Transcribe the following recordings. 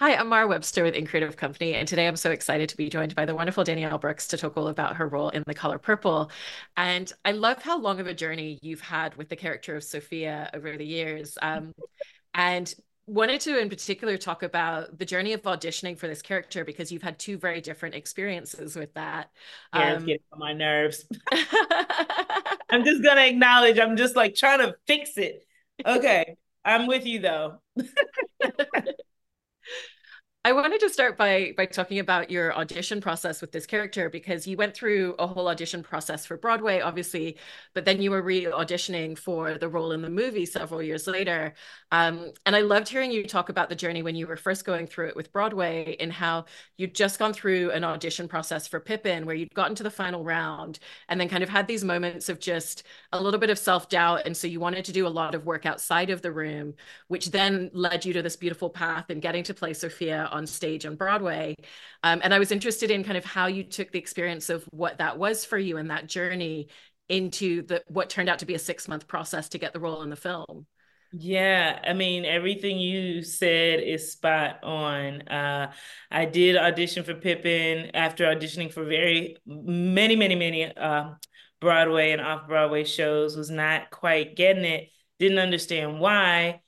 Hi, I'm Mara Webster with InCreative Company, and today I'm so excited to be joined by the wonderful Danielle Brooks to talk all about her role in The Color Purple. And I love how long of a journey you've had with the character of Sofia over the years. Um, and wanted to in particular talk about the journey of auditioning for this character because you've had two very different experiences with that. Yeah, um, getting on my nerves. I'm just gonna acknowledge I'm just like trying to fix it. Okay, I'm with you though. I wanted to start by by talking about your audition process with this character because you went through a whole audition process for Broadway, obviously, but then you were re-auditioning for the role in the movie several years later. Um, and I loved hearing you talk about the journey when you were first going through it with Broadway and how you'd just gone through an audition process for Pippin, where you'd gotten to the final round and then kind of had these moments of just a little bit of self-doubt, and so you wanted to do a lot of work outside of the room, which then led you to this beautiful path and getting to play Sofia on stage on Broadway. Um, and I was interested in kind of how you took the experience of what that was for you and that journey into the what turned out to be a six month process to get the role in the film. Yeah, I mean everything you said is spot on. Uh, I did audition for Pippin after auditioning for very many, many, many uh, Broadway and off Broadway shows. Was not quite getting it. Didn't understand why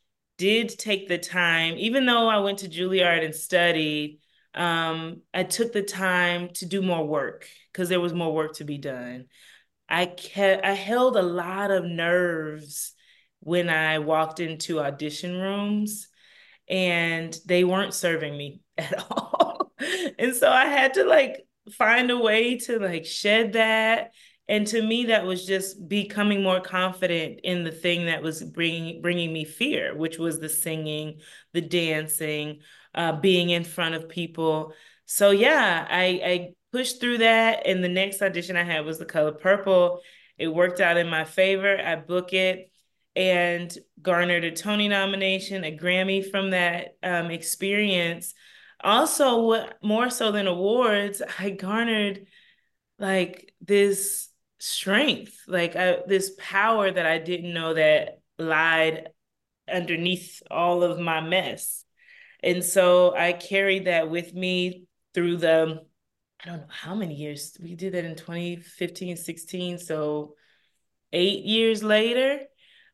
did take the time, even though I went to Juilliard and studied, um, I took the time to do more work because there was more work to be done. I kept, I held a lot of nerves when I walked into audition rooms and they weren't serving me at all. and so I had to like find a way to like shed that and to me that was just becoming more confident in the thing that was bringing bringing me fear which was the singing the dancing uh, being in front of people. So yeah i i pushed through that. And the next audition i had was the color purple. It worked out in my favor. I book it and garnered a tony nomination a grammy from that um, experience. Also more so than awards i garnered like this strength, like I, this power that I didn't know that lied underneath all of my mess. And so I carried that with me through the, I don't know how many years. We did that in 2015, 16. So eight years later,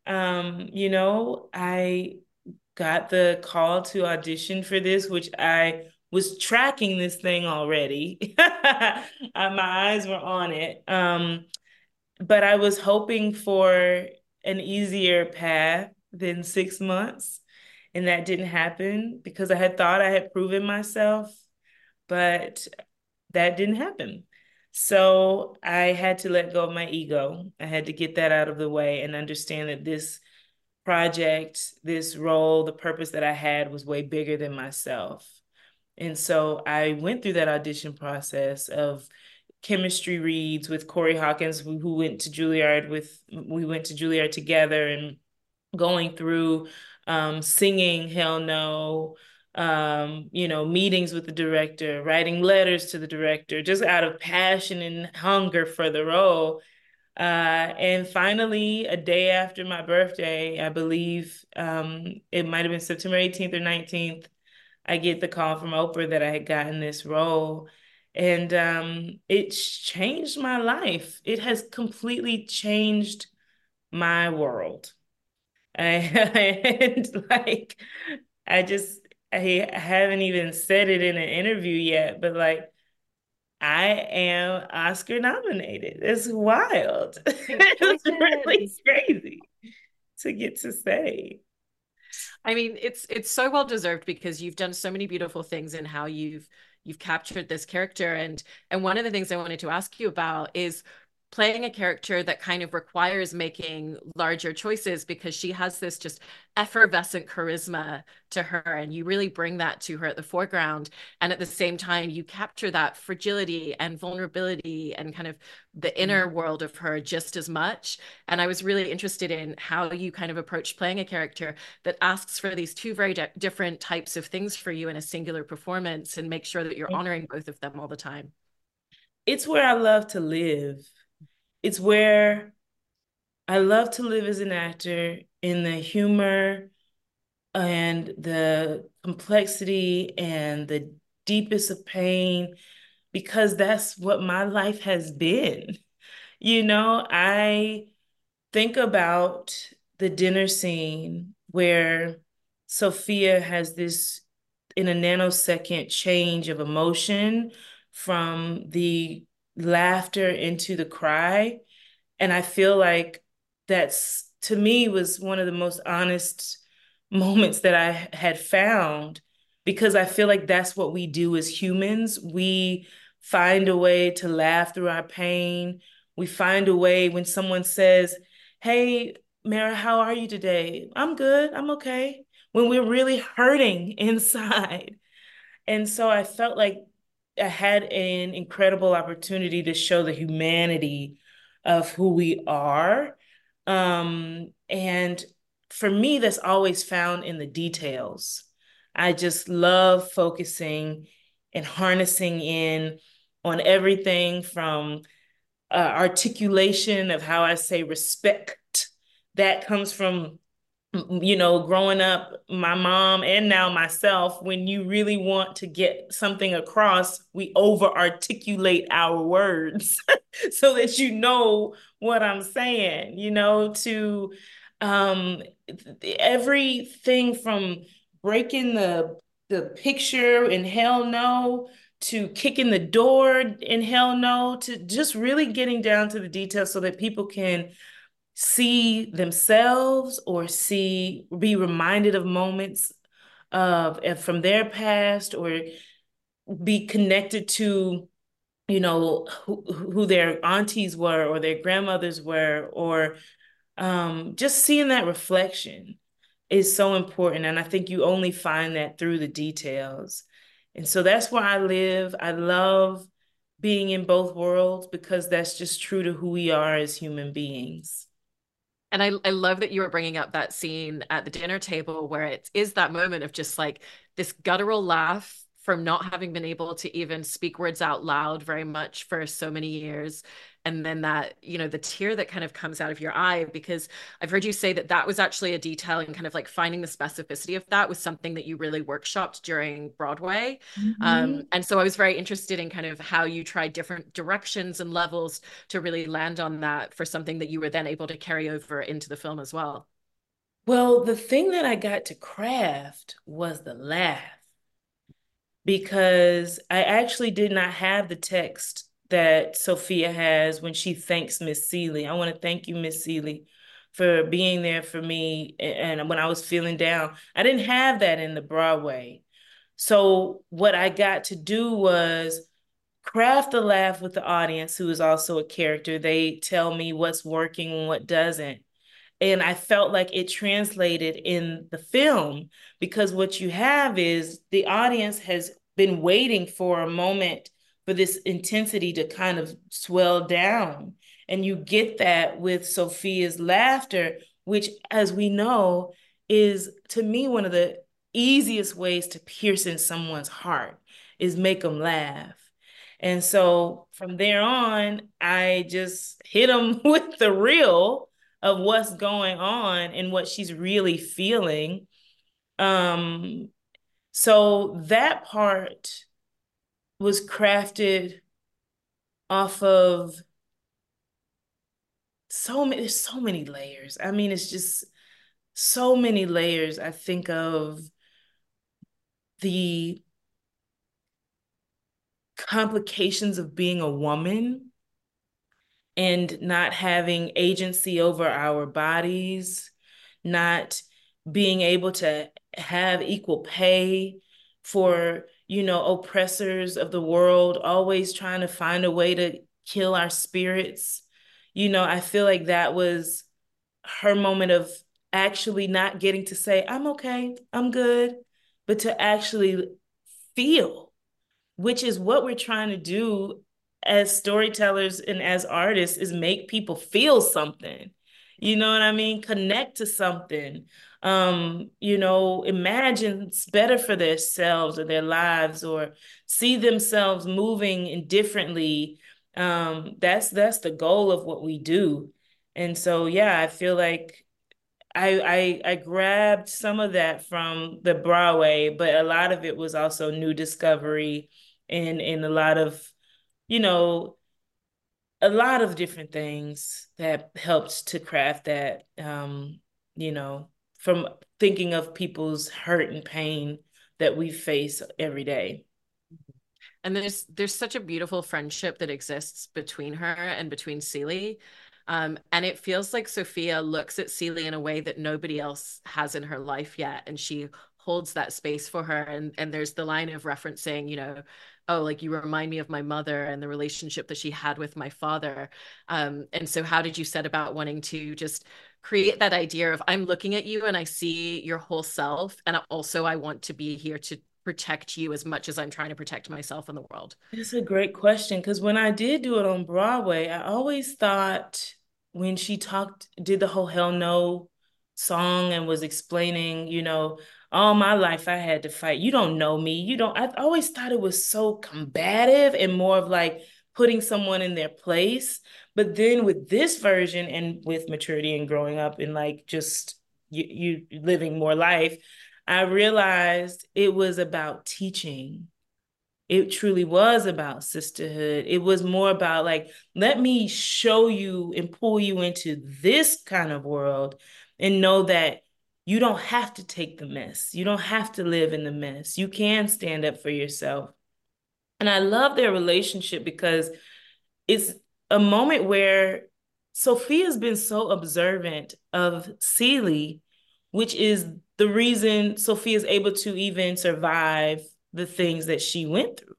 um, you know, I got the call to audition for this, which I was tracking this thing already. uh, my eyes were on it. Um, but I was hoping for an easier path than six months. And that didn't happen because I had thought I had proven myself, but that didn't happen. So I had to let go of my ego. I had to get that out of the way and understand that this project, this role, the purpose that I had was way bigger than myself. And so I went through that audition process of chemistry reads with Corey Hawkins, who went to Juilliard with, we went to Juilliard together and going through um, singing Hell No, um, you know, meetings with the director, writing letters to the director, just out of passion and hunger for the role. Uh, and finally, a day after my birthday, I believe um, it might have been September 18th or 19th, I get the call from Oprah that I had gotten this role and um, it's changed my life. It has completely changed my world. and like, I just I haven't even said it in an interview yet, but like, I am Oscar nominated. It's wild. it's really crazy to get to say. I mean, it's it's so well deserved because you've done so many beautiful things in how you've you've captured this character. And and one of the things i wanted to ask you about is playing a character that kind of requires making larger choices because she has this just effervescent charisma to her and you really bring that to her at the foreground. And at the same time you capture that fragility and vulnerability and kind of the inner mm-hmm. world of her just as much. And i was really interested in how you kind of approach playing a character that asks for these two very di- different types of things for you in a singular performance and make sure that you're honoring both of them all the time. It's where i love to live it's where I love to live as an actor in the humor and the complexity and the deepest of pain because that's what my life has been. You know, I think about the dinner scene where Sofia has this in a nanosecond change of emotion from the laughter into the cry. And I feel like that's to me was one of the most honest moments that I had found because I feel like that's what we do as humans. We find a way to laugh through our pain. We find a way when someone says, Hey, Mara, how are you today? I'm good. I'm okay. When we're really hurting inside. And so I felt like had an incredible opportunity to show the humanity of who we are. Um, and for me, that's always found in the details. I just love focusing and harnessing in on everything from uh, articulation of how I say respect that comes from you know growing up my mom and now myself when you really want to get something across we over articulate our words so that you know what i'm saying you know to um everything from breaking the the picture in hell no to kicking the door in hell no to just really getting down to the details so that people can see themselves or see be reminded of moments of from their past or be connected to you know who, who their aunties were or their grandmothers were or um, just seeing that reflection is so important. And I think you only find that through the details. And so that's where I live. I love being in both worlds because that's just true to who we are as human beings. And I, I love that you were bringing up that scene at the dinner table where it is that moment of just like this guttural laugh from not having been able to even speak words out loud very much for so many years and then that you know the tear that kind of comes out of your eye because i've heard you say that that was actually a detail and kind of like finding the specificity of that was something that you really workshopped during broadway mm-hmm. um, and so i was very interested in kind of how you tried different directions and levels to really land on that for something that you were then able to carry over into the film as well well the thing that i got to craft was the laugh because I actually did not have the text that Sofia has when she thanks Miss Celie. I want to thank you, Miss Celie, for being there for me and when I was feeling down. I didn't have that in the Broadway. So what I got to do was craft a laugh with the audience who is also a character. They tell me what's working and what doesn't. And I felt like it translated in the film because what you have is the audience has been waiting for a moment for this intensity to kind of swell down. And you get that with Sofia's laughter, which, as we know, is to me one of the easiest ways to pierce in someone's heart is make them laugh. And so from there on, I just hit them with the real of what's going on and what she's really feeling. Um, so that part was crafted off of so many there's so many layers. I mean, it's just so many layers. I think of the complications of being a woman and not having agency over our bodies, not being able to have equal pay for you know oppressors of the world always trying to find a way to kill our spirits. You know i feel like that was her moment of actually not getting to say i'm okay i'm good but to actually feel which is what we're trying to do as storytellers and as artists is make people feel something. You know what i mean? Connect to something um, you know, imagine better for themselves or their lives or see themselves moving indifferently. Um, that's that's the goal of what we do. And so yeah, I feel like I, I I grabbed some of that from the Broadway, but a lot of it was also new discovery and and a lot of, you know, a lot of different things that helped to craft that um, you know, from thinking of people's hurt and pain that we face every day and there's there's such a beautiful friendship that exists between her and between Celie um, and it feels like Sofia looks at Celie in a way that nobody else has in her life yet. And she holds that space for her. And, and there's the line of referencing, you know, oh, like you remind me of my mother and the relationship that she had with my father. Um, and so, how did you set about wanting to just create that idea of I'm looking at you and I see your whole self. And also, I want to be here to protect you as much as I'm trying to protect myself in the world? It's a great question because when I did do it on Broadway, I always thought when she talked, did the whole Hell No song and was explaining, you know, all my life I had to fight. You don't know me. You don't, I always thought it was so combative and more of like putting someone in their place. But then with this version and with maturity and growing up and like just you, you living more life, I realized it was about teaching it truly was about sisterhood. It was more about like, let me show you and pull you into this kind of world and know that you don't have to take the mess. You don't have to live in the mess. You can stand up for yourself. And I love their relationship because it's a moment where Sofia's been so observant of Celie, which is the reason Sofia's able to even survive the things that she went through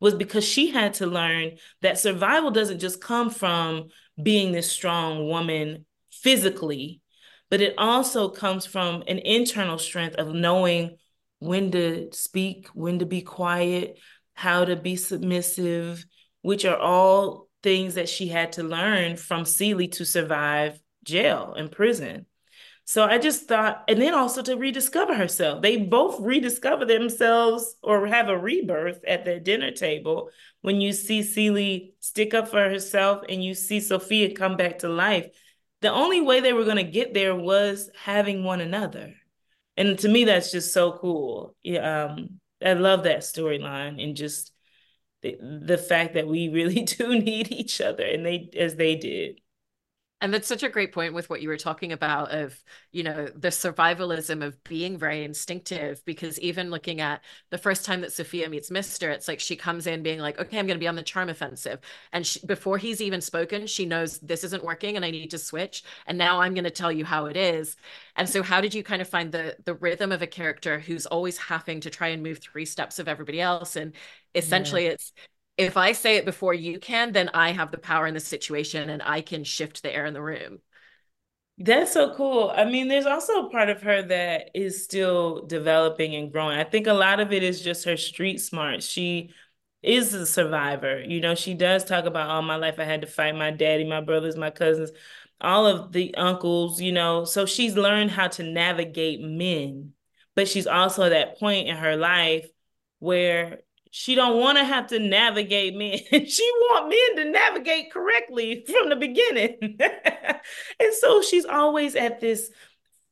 was because she had to learn that survival doesn't just come from being this strong woman physically, but it also comes from an internal strength of knowing when to speak, when to be quiet, how to be submissive, which are all things that she had to learn from Celie to survive jail and prison. So I just thought, and then also to rediscover herself. They both rediscover themselves or have a rebirth at their dinner table when you see Celie stick up for herself and you see Sofia come back to life. The only way they were going to get there was having one another. And to me, that's just so cool. Um, I love that storyline and just the, the fact that we really do need each other and they as they did. And that's such a great point with what you were talking about of, you know, the survivalism of being very instinctive. Because even looking at the first time that Sofia meets Mister, it's like she comes in being like, okay, I'm going to be on the charm offensive. And she, before he's even spoken, she knows this isn't working and I need to switch. And now I'm going to tell you how it is. And so, how did you kind of find the the rhythm of a character who's always having to try and move three steps of everybody else? And essentially, yeah. it's if I say it before you can, then I have the power in the situation and I can shift the air in the room. That's so cool. I mean, there's also a part of her that is still developing and growing. I think a lot of it is just her street smart. She is a survivor. You know, she does talk about all my life I had to fight my daddy, my brothers, my cousins, all of the uncles, you know. So she's learned how to navigate men. But she's also at that point in her life where she don't want to have to navigate men. she want men to navigate correctly from the beginning. and so she's always at this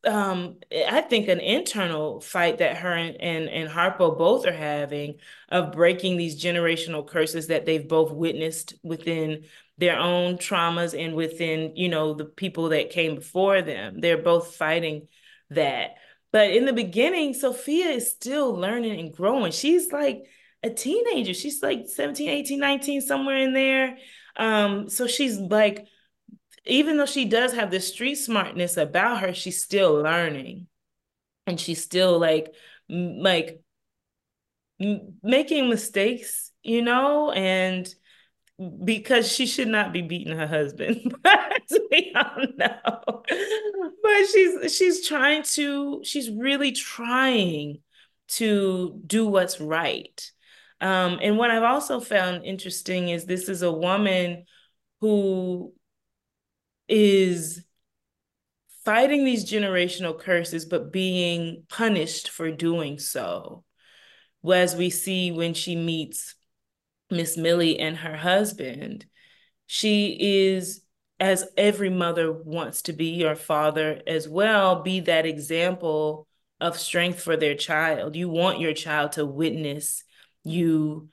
um I think an internal fight that her and, and and Harpo both are having of breaking these generational curses that they've both witnessed within their own traumas and within, you know, the people that came before them. They're both fighting that. But in the beginning, Sofia is still learning and growing. She's like a teenager. She's like 17, 18, 19, somewhere in there. Um, so she's like, even though she does have the street smartness about her, she's still learning. And she's still like, like making mistakes, you know, and because she should not be beating her husband. But we all know. But she's she's trying to, she's really trying to do what's right. Um, and what I've also found interesting is this is a woman who is fighting these generational curses, but being punished for doing so. As we see when she meets Miss Millie and her husband, she is as every mother wants to be or father as well, be that example of strength for their child. You want your child to witness you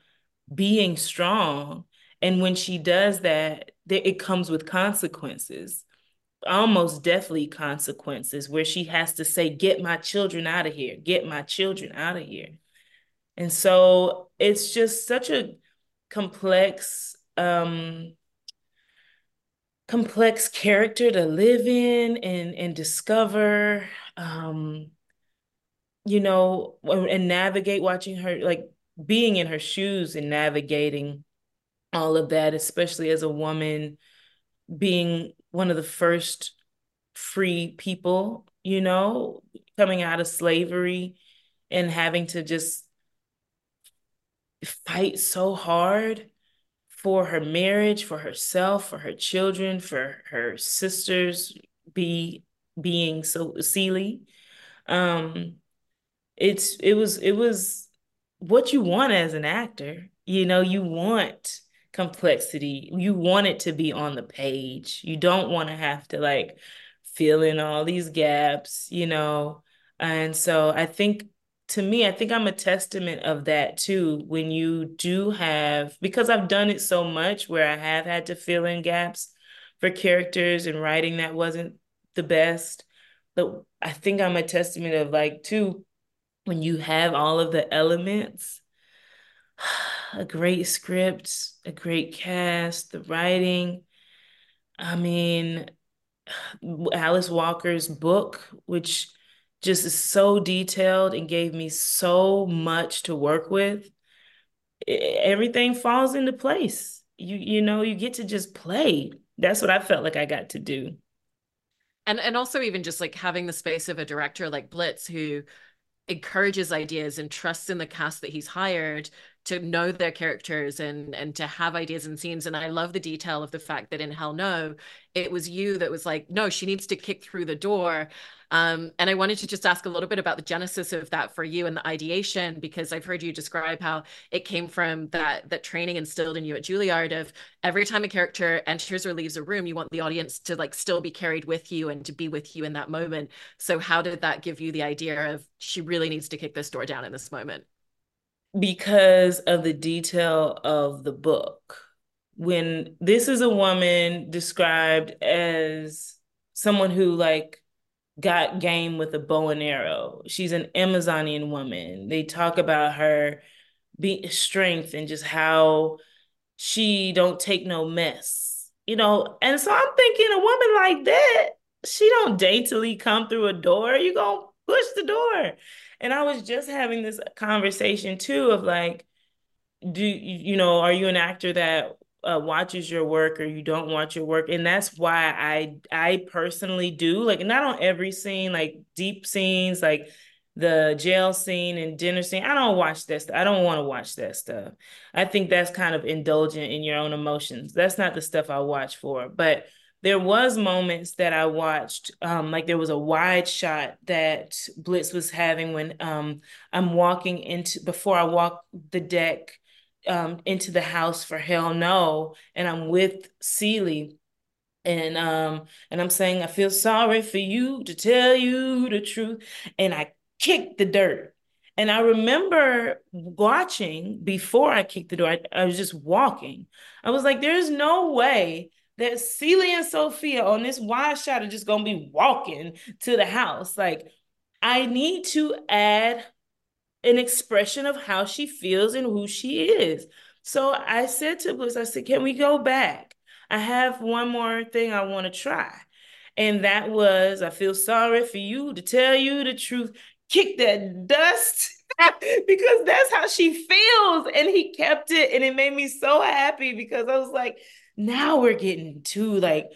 being strong. And when she does that, it comes with consequences, almost deathly consequences, where she has to say, Get my children out of here, get my children out of here. And so it's just such a complex um complex character to live in and and discover um you know and navigate watching her like being in her shoes and navigating all of that especially as a woman being one of the first free people you know coming out of slavery and having to just fight so hard for her marriage, for herself, for her children, for her sisters be being so Celie. Um it's it was it was what you want as an actor. You know, you want complexity. You want it to be on the page. You don't want to have to like fill in all these gaps, you know. And so I think to me, I think I'm a testament of that too. When you do have, because I've done it so much where I have had to fill in gaps for characters and writing that wasn't the best. But I think I'm a testament of like, too, when you have all of the elements, a great script, a great cast, the writing. I mean, Alice Walker's book, which just is so detailed and gave me so much to work with. Everything falls into place. You you know, you get to just play. That's what I felt like I got to do. And and also even just like having the space of a director like Blitz who encourages ideas and trusts in the cast that he's hired to know their characters and and to have ideas and scenes and i love the detail of the fact that in hell no it was you that was like no she needs to kick through the door um, and I wanted to just ask a little bit about the genesis of that for you and the ideation, because I've heard you describe how it came from that that training instilled in you at Juilliard of every time a character enters or leaves a room, you want the audience to like still be carried with you and to be with you in that moment. So how did that give you the idea of she really needs to kick this door down in this moment? Because of the detail of the book. When this is a woman described as someone who like got game with a bow and arrow. She's an Amazonian woman. They talk about her be strength and just how she don't take no mess. You know, and so I'm thinking a woman like that, she don't daintily come through a door. You gonna push the door. And I was just having this conversation too of like, do you know, are you an actor that uh, watches your work or you don't watch your work? And that's why i i personally do like not on every scene like deep scenes like the jail scene and dinner scene. I don't watch that stuff. I don't want to watch that stuff. I think that's kind of indulgent in your own emotions. That's not the stuff i watch for. But there was moments that i watched um, like there was a wide shot that blitz was having when um, i'm walking into before i walk the deck um, into the house for hell no, and I'm with Celie, and um, and I'm saying I feel sorry for you to tell you the truth, and I kicked the dirt. And I remember watching before I kicked the door, I, I was just walking. I was like, there's no way that Celia and Sofia on this wide shot are just gonna be walking to the house. Like, I need to add an expression of how she feels and who she is. So I said to Blitz, I said, can we go back? I have one more thing I want to try. And that was, I feel sorry for you to tell you the truth. Kick that dust because that's how she feels. And he kept it. And it made me so happy because I was like, now we're getting to like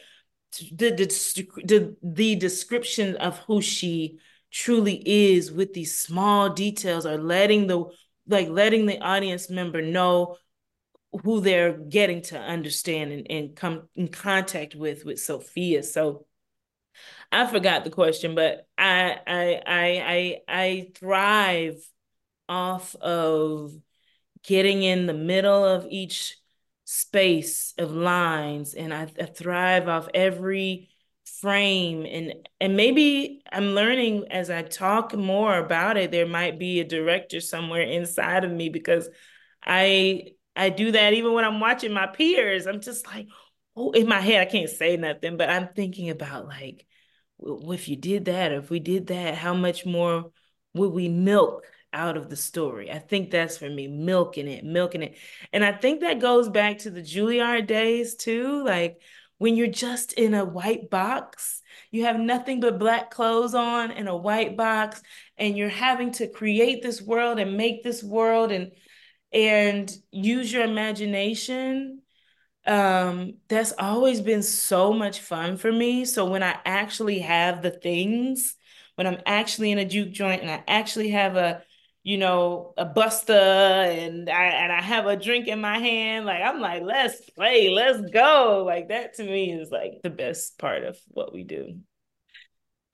the, the, the, description of who she truly is with these small details or letting the like letting the audience member know who they're getting to understand and, and come in contact with with Sofia. So I forgot the question, but I I I I I thrive off of getting in the middle of each space of lines and I, I thrive off every frame. And and maybe I'm learning as I talk more about it there might be a director somewhere inside of me because I I do that even when I'm watching my peers. I'm just like oh in my head I can't say nothing but I'm thinking about like well, if you did that or if we did that how much more would we milk out of the story. I think that's for me, milking it, milking it. And I think that goes back to the Juilliard days too. Like when you're just in a white box, you have nothing but black clothes on in a white box, and you're having to create this world and make this world and and use your imagination. Um, that's always been so much fun for me. So when I actually have the things, when I'm actually in a juke joint and I actually have a you know, a buster and I and I have a drink in my hand. Like I'm like, let's play, let's go. Like that to me is like the best part of what we do.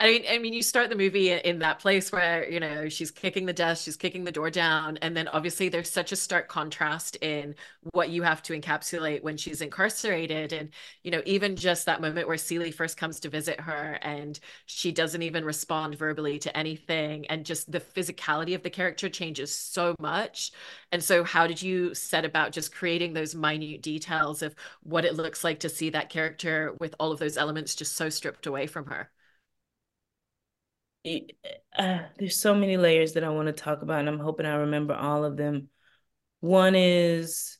I mean, I mean, you start the movie in that place where you know she's kicking the desk, she's kicking the door down, and then obviously there's such a stark contrast in what you have to encapsulate when she's incarcerated, and you know even just that moment where Celie first comes to visit her and she doesn't even respond verbally to anything, and just the physicality of the character changes so much. And so, how did you set about just creating those minute details of what it looks like to see that character with all of those elements just so stripped away from her? Uh, there's so many layers that I want to talk about, and I'm hoping I remember all of them. One is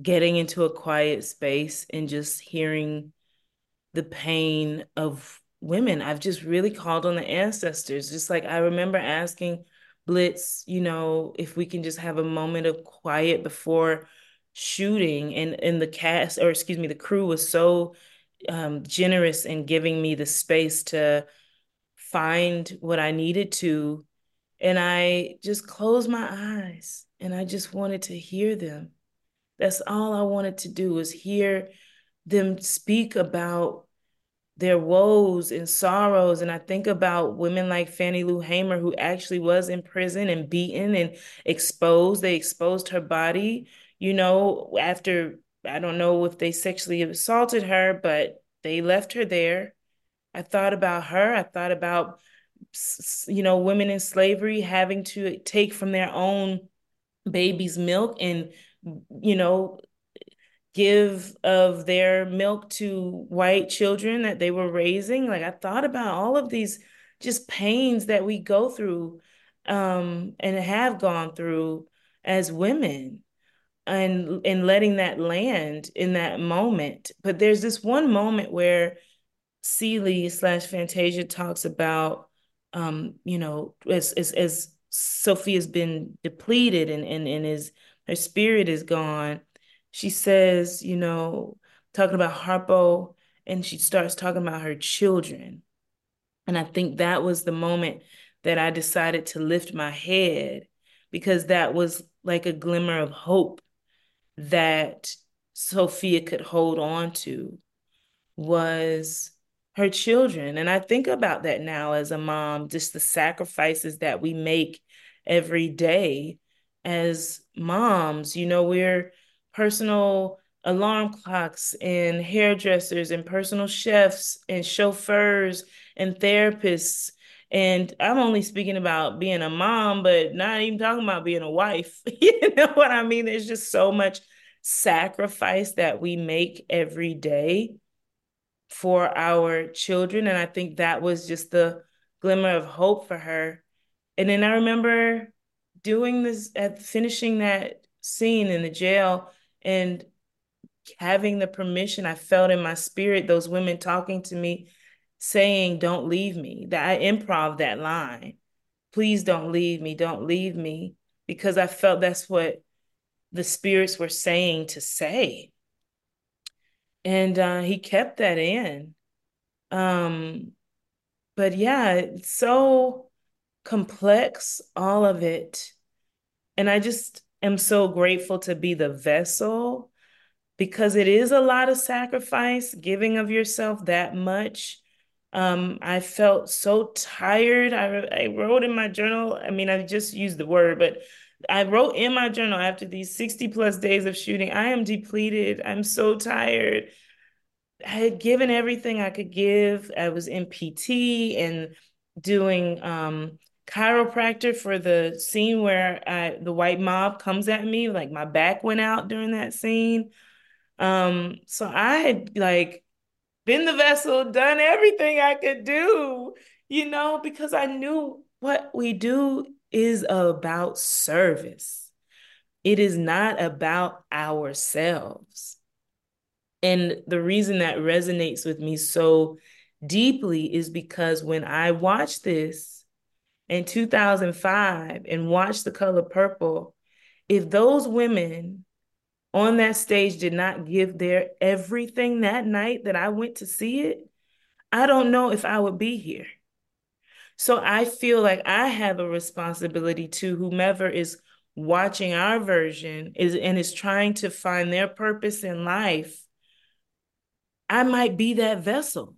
getting into a quiet space and just hearing the pain of women. I've just really called on the ancestors. Just like I remember asking Blitz, you know, if we can just have a moment of quiet before shooting and and the cast or excuse me the crew was so um, generous in giving me the space to find what I needed to. And I just closed my eyes and I just wanted to hear them. That's all I wanted to do was hear them speak about their woes and sorrows. And I think about women like Fannie Lou Hamer, who actually was in prison and beaten and exposed. They exposed her body, you know, after I don't know if they sexually assaulted her, but they left her there. I thought about her. I thought about, you know, women in slavery having to take from their own baby's milk and, you know, give of their milk to white children that they were raising. Like I thought about all of these just pains that we go through um, and have gone through as women and and letting that land in that moment. But there's this one moment where Celie slash Fantasia talks about, um, you know, as as as Sofia's been depleted and and and is her spirit is gone. She says, you know, talking about Harpo, and she starts talking about her children. And I think that was the moment that I decided to lift my head because that was like a glimmer of hope that Sofia could hold on to was her children. And I think about that now as a mom, just the sacrifices that we make every day as moms. You know, we're personal alarm clocks and hairdressers and personal chefs and chauffeurs and therapists. And I'm only speaking about being a mom, but not even talking about being a wife. you know what I mean? There's just so much sacrifice that we make every day for our children. And I think that was just the glimmer of hope for her. And then I remember doing this at finishing that scene in the jail and having the permission I felt in my spirit, those women talking to me, saying, Don't leave me. That I improv that line. Please don't leave me, don't leave me. Because I felt that's what the spirits were saying to say and uh, he kept that in. Um, but yeah, it's so complex, all of it. And I just am so grateful to be the vessel because it is a lot of sacrifice, giving of yourself that much. Um, I felt so tired. I, I wrote in my journal, I mean, I just used the word, but I wrote in my journal after these 60 plus days of shooting, I am depleted. I'm so tired. I had given everything I could give. I was in PT and doing um, chiropractor for the scene where I, the white mob comes at me. Like my back went out during that scene. Um, so I had like been the vessel, done everything I could do, you know, because I knew what we do is about service. It is not about ourselves. And the reason that resonates with me so deeply is because when I watched this in 2005 and watched The Color Purple, if those women on that stage did not give their everything that night that I went to see it, I don't know if I would be here. So I feel like I have a responsibility to whomever is watching our version is and is trying to find their purpose in life. I might be that vessel.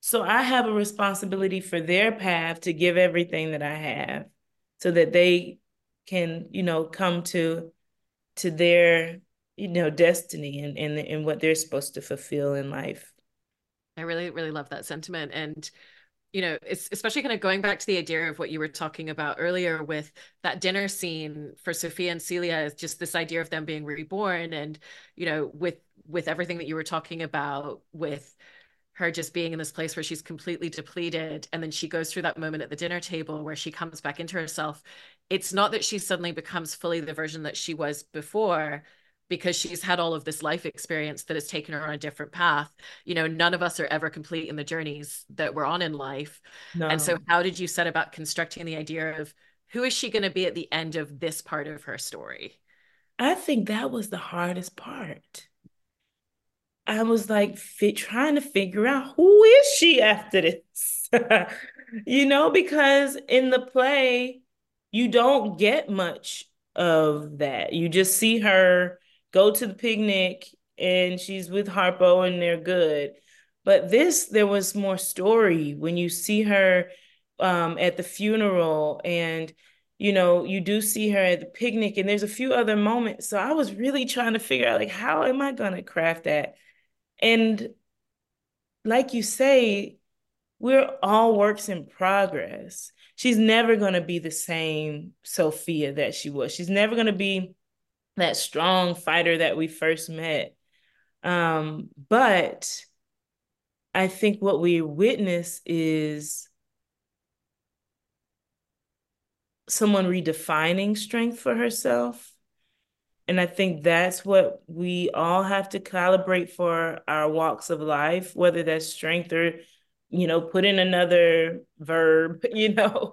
So I have a responsibility for their path to give everything that I have so that they can, you know, come to to their, you know, destiny and and, and what they're supposed to fulfill in life. I really, really love that sentiment. And you know, it's especially kind of going back to the idea of what you were talking about earlier with that dinner scene for Sofia and Celia is just this idea of them being reborn and, you know, with with everything that you were talking about with her just being in this place where she's completely depleted and then she goes through that moment at the dinner table where she comes back into herself. It's not that she suddenly becomes fully the version that she was before because she's had all of this life experience that has taken her on a different path. You know, none of us are ever complete in the journeys that we're on in life. No. And so, how did you set about constructing the idea of who is she going to be at the end of this part of her story? I think that was the hardest part. I was like fit, trying to figure out who is she after this, you know, because in the play, you don't get much of that. You just see her go to the picnic and she's with Harpo and they're good. But this, there was more story when you see her um, at the funeral and you know you do see her at the picnic and there's a few other moments. So i was really trying to figure out like how am i going to craft that? And like you say we're all works in progress. She's never going to be the same sophia that she was. She's never going to be that strong fighter that we first met. Um, but I think what we witness is someone redefining strength for herself. And I think that's what we all have to calibrate for our walks of life, whether that's strength or, you know, put in another verb, you know,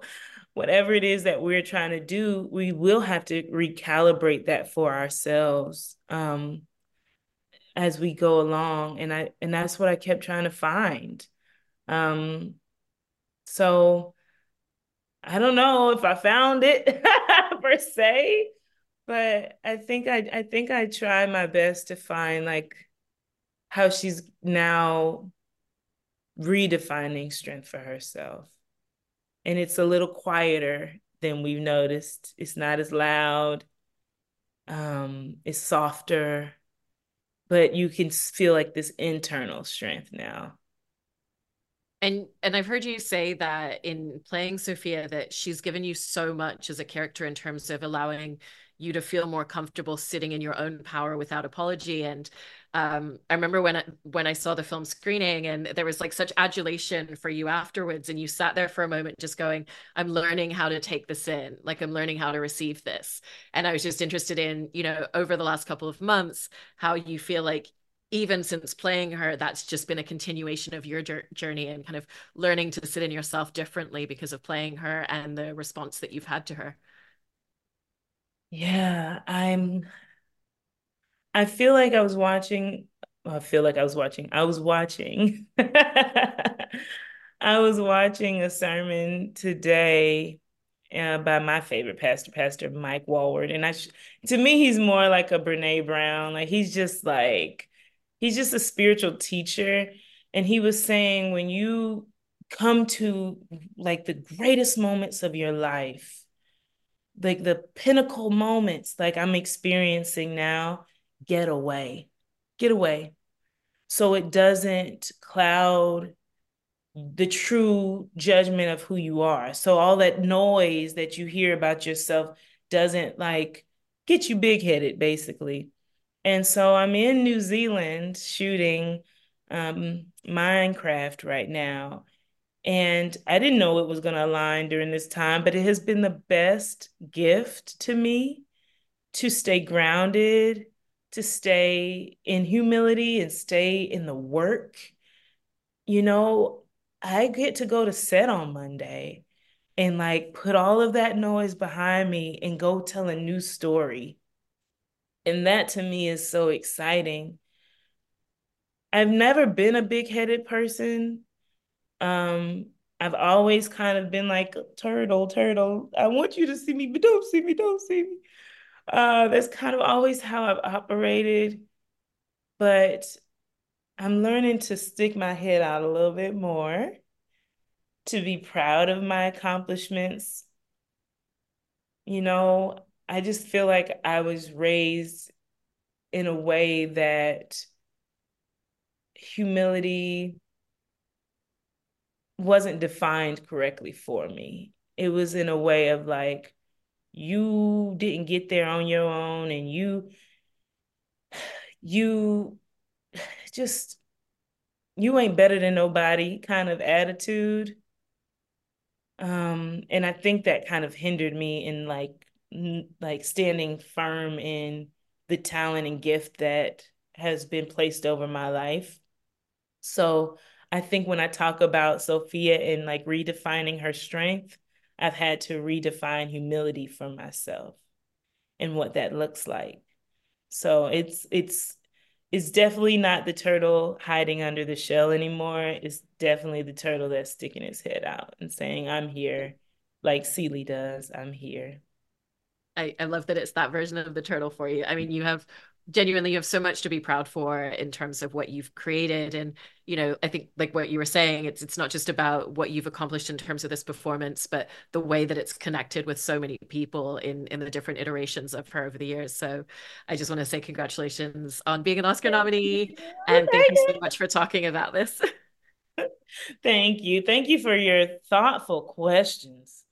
whatever it is that we're trying to do, we will have to recalibrate that for ourselves um, as we go along. And I and that's what I kept trying to find. Um, so I don't know if I found it per se, but I think I I think I try my best to find like how she's now redefining strength for herself and it's a little quieter than we've noticed. It's not as loud. Um, it's softer, but you can feel like this internal strength now. And and I've heard you say that in playing Sofia that she's given you so much as a character in terms of allowing you to feel more comfortable sitting in your own power without apology and um, I remember when I, when I saw the film screening and there was like such adulation for you afterwards and you sat there for a moment just going I'm learning how to take this in. Like I'm learning how to receive this. And I was just interested in you know over the last couple of months how you feel like even since playing her that's just been a continuation of your journey and kind of learning to sit in yourself differently because of playing her and the response that you've had to her. Yeah i'm I feel like I was watching. I feel like I was watching. I was watching. I was watching a sermon today uh, by my favorite pastor, Pastor Mike Wallward, and I, to me, he's more like a Brene Brown. Like he's just like, he's just a spiritual teacher, and he was saying when you come to like the greatest moments of your life, like the pinnacle moments like I'm experiencing now, get away. Get away. So it doesn't cloud the true judgment of who you are. So all that noise that you hear about yourself doesn't like get you big headed, basically. And so I'm in New Zealand shooting um, Minecraft right now. And I didn't know it was going to align during this time, but it has been the best gift to me to stay grounded, to stay in humility and stay in the work. You know, I get to go to set on Monday and like put all of that noise behind me and go tell a new story. And that to me is so exciting. I've never been a big-headed person. Um, I've always kind of been like turtle, turtle. I want you to see me, but don't see me, don't see me. Uh, that's kind of always how I've operated. But I'm learning to stick my head out a little bit more, to be proud of my accomplishments. You know, I just feel like I was raised in a way that humility wasn't defined correctly for me. It was in a way of like, you didn't get there on your own and you you just you ain't better than nobody kind of attitude. Um and i think that kind of hindered me in like like standing firm in the talent and gift that has been placed over my life. So i think when i talk about Sofia and like redefining her strength i've had to redefine humility for myself and what that looks like so it's it's it's definitely not the turtle hiding under the shell anymore. It's definitely the turtle that's sticking his head out and saying, I'm here, like Celie does. I'm here. I, I love that it's that version of the turtle for you. I mean, you have genuinely you have so much to be proud for in terms of what you've created. And you know i think like what you were saying it's it's not just about what you've accomplished in terms of this performance but the way that it's connected with so many people in in the different iterations of her over the years. So i just want to say congratulations on being an oscar nominee and thank you so much for talking about this. Thank you. Thank you for your thoughtful questions